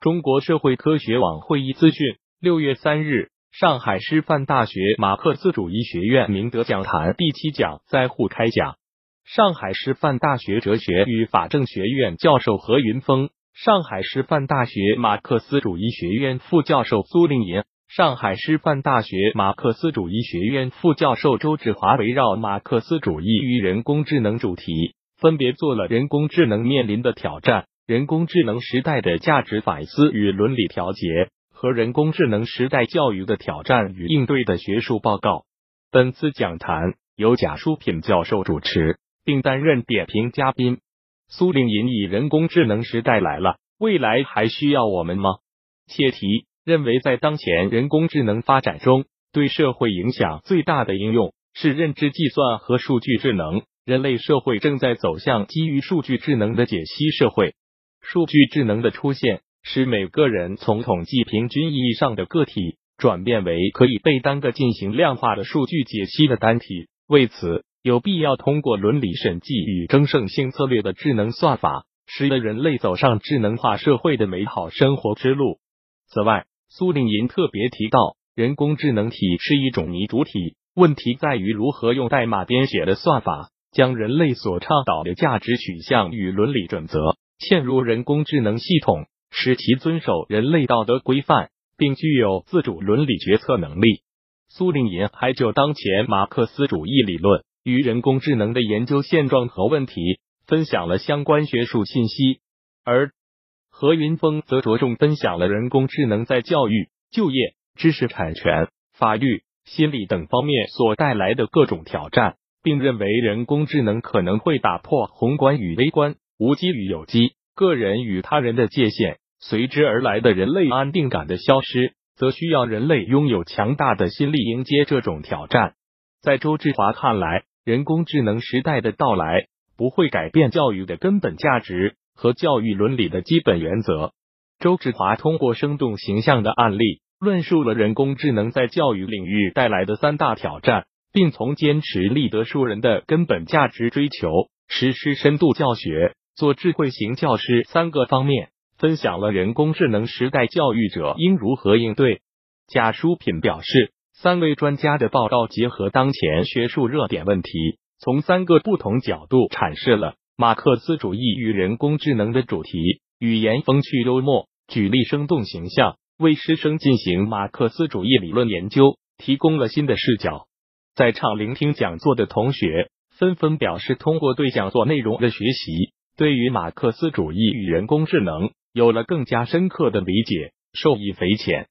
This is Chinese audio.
中国社会科学网会议资讯，六月三日，上海师范大学马克思主义学院明德讲坛第七讲在沪开讲。上海师范大学哲学与法政学院教授何云峰，上海师范大学马克思主义学院副教授苏令银，上海师范大学马克思主义学院副教授周志华围绕马克思主义与人工智能主题，分别做了人工智能面临的挑战。人工智能时代的价值反思与伦理调节和人工智能时代教育的挑战与应对的学术报告。本次讲坛由贾书品教授主持，并担任点评嘉宾。苏令银以人工智能时代来了，未来还需要我们吗？切题认为，在当前人工智能发展中，对社会影响最大的应用是认知计算和数据智能。人类社会正在走向基于数据智能的解析社会。数据智能的出现，使每个人从统计平均意义上的个体，转变为可以被单个进行量化的数据解析的单体。为此，有必要通过伦理审计与争胜性策略的智能算法，使得人类走上智能化社会的美好生活之路。此外，苏令银特别提到，人工智能体是一种拟主体，问题在于如何用代码编写的算法，将人类所倡导的价值取向与伦理准则。嵌入人工智能系统，使其遵守人类道德规范，并具有自主伦理决策能力。苏令银还就当前马克思主义理论与人工智能的研究现状和问题分享了相关学术信息，而何云峰则着重分享了人工智能在教育、就业、知识产权、法律、心理等方面所带来的各种挑战，并认为人工智能可能会打破宏观与微观。无机与有机，个人与他人的界限，随之而来的人类安定感的消失，则需要人类拥有强大的心力迎接这种挑战。在周志华看来，人工智能时代的到来不会改变教育的根本价值和教育伦理的基本原则。周志华通过生动形象的案例，论述了人工智能在教育领域带来的三大挑战，并从坚持立德树人的根本价值追求，实施深度教学。做智慧型教师三个方面，分享了人工智能时代教育者应如何应对。贾书品表示，三位专家的报告结合当前学术热点问题，从三个不同角度阐释了马克思主义与人工智能的主题，语言风趣幽默，举例生动形象，为师生进行马克思主义理论研究提供了新的视角。在场聆听讲座的同学纷纷表示，通过对讲座内容的学习。对于马克思主义与人工智能有了更加深刻的理解，受益匪浅。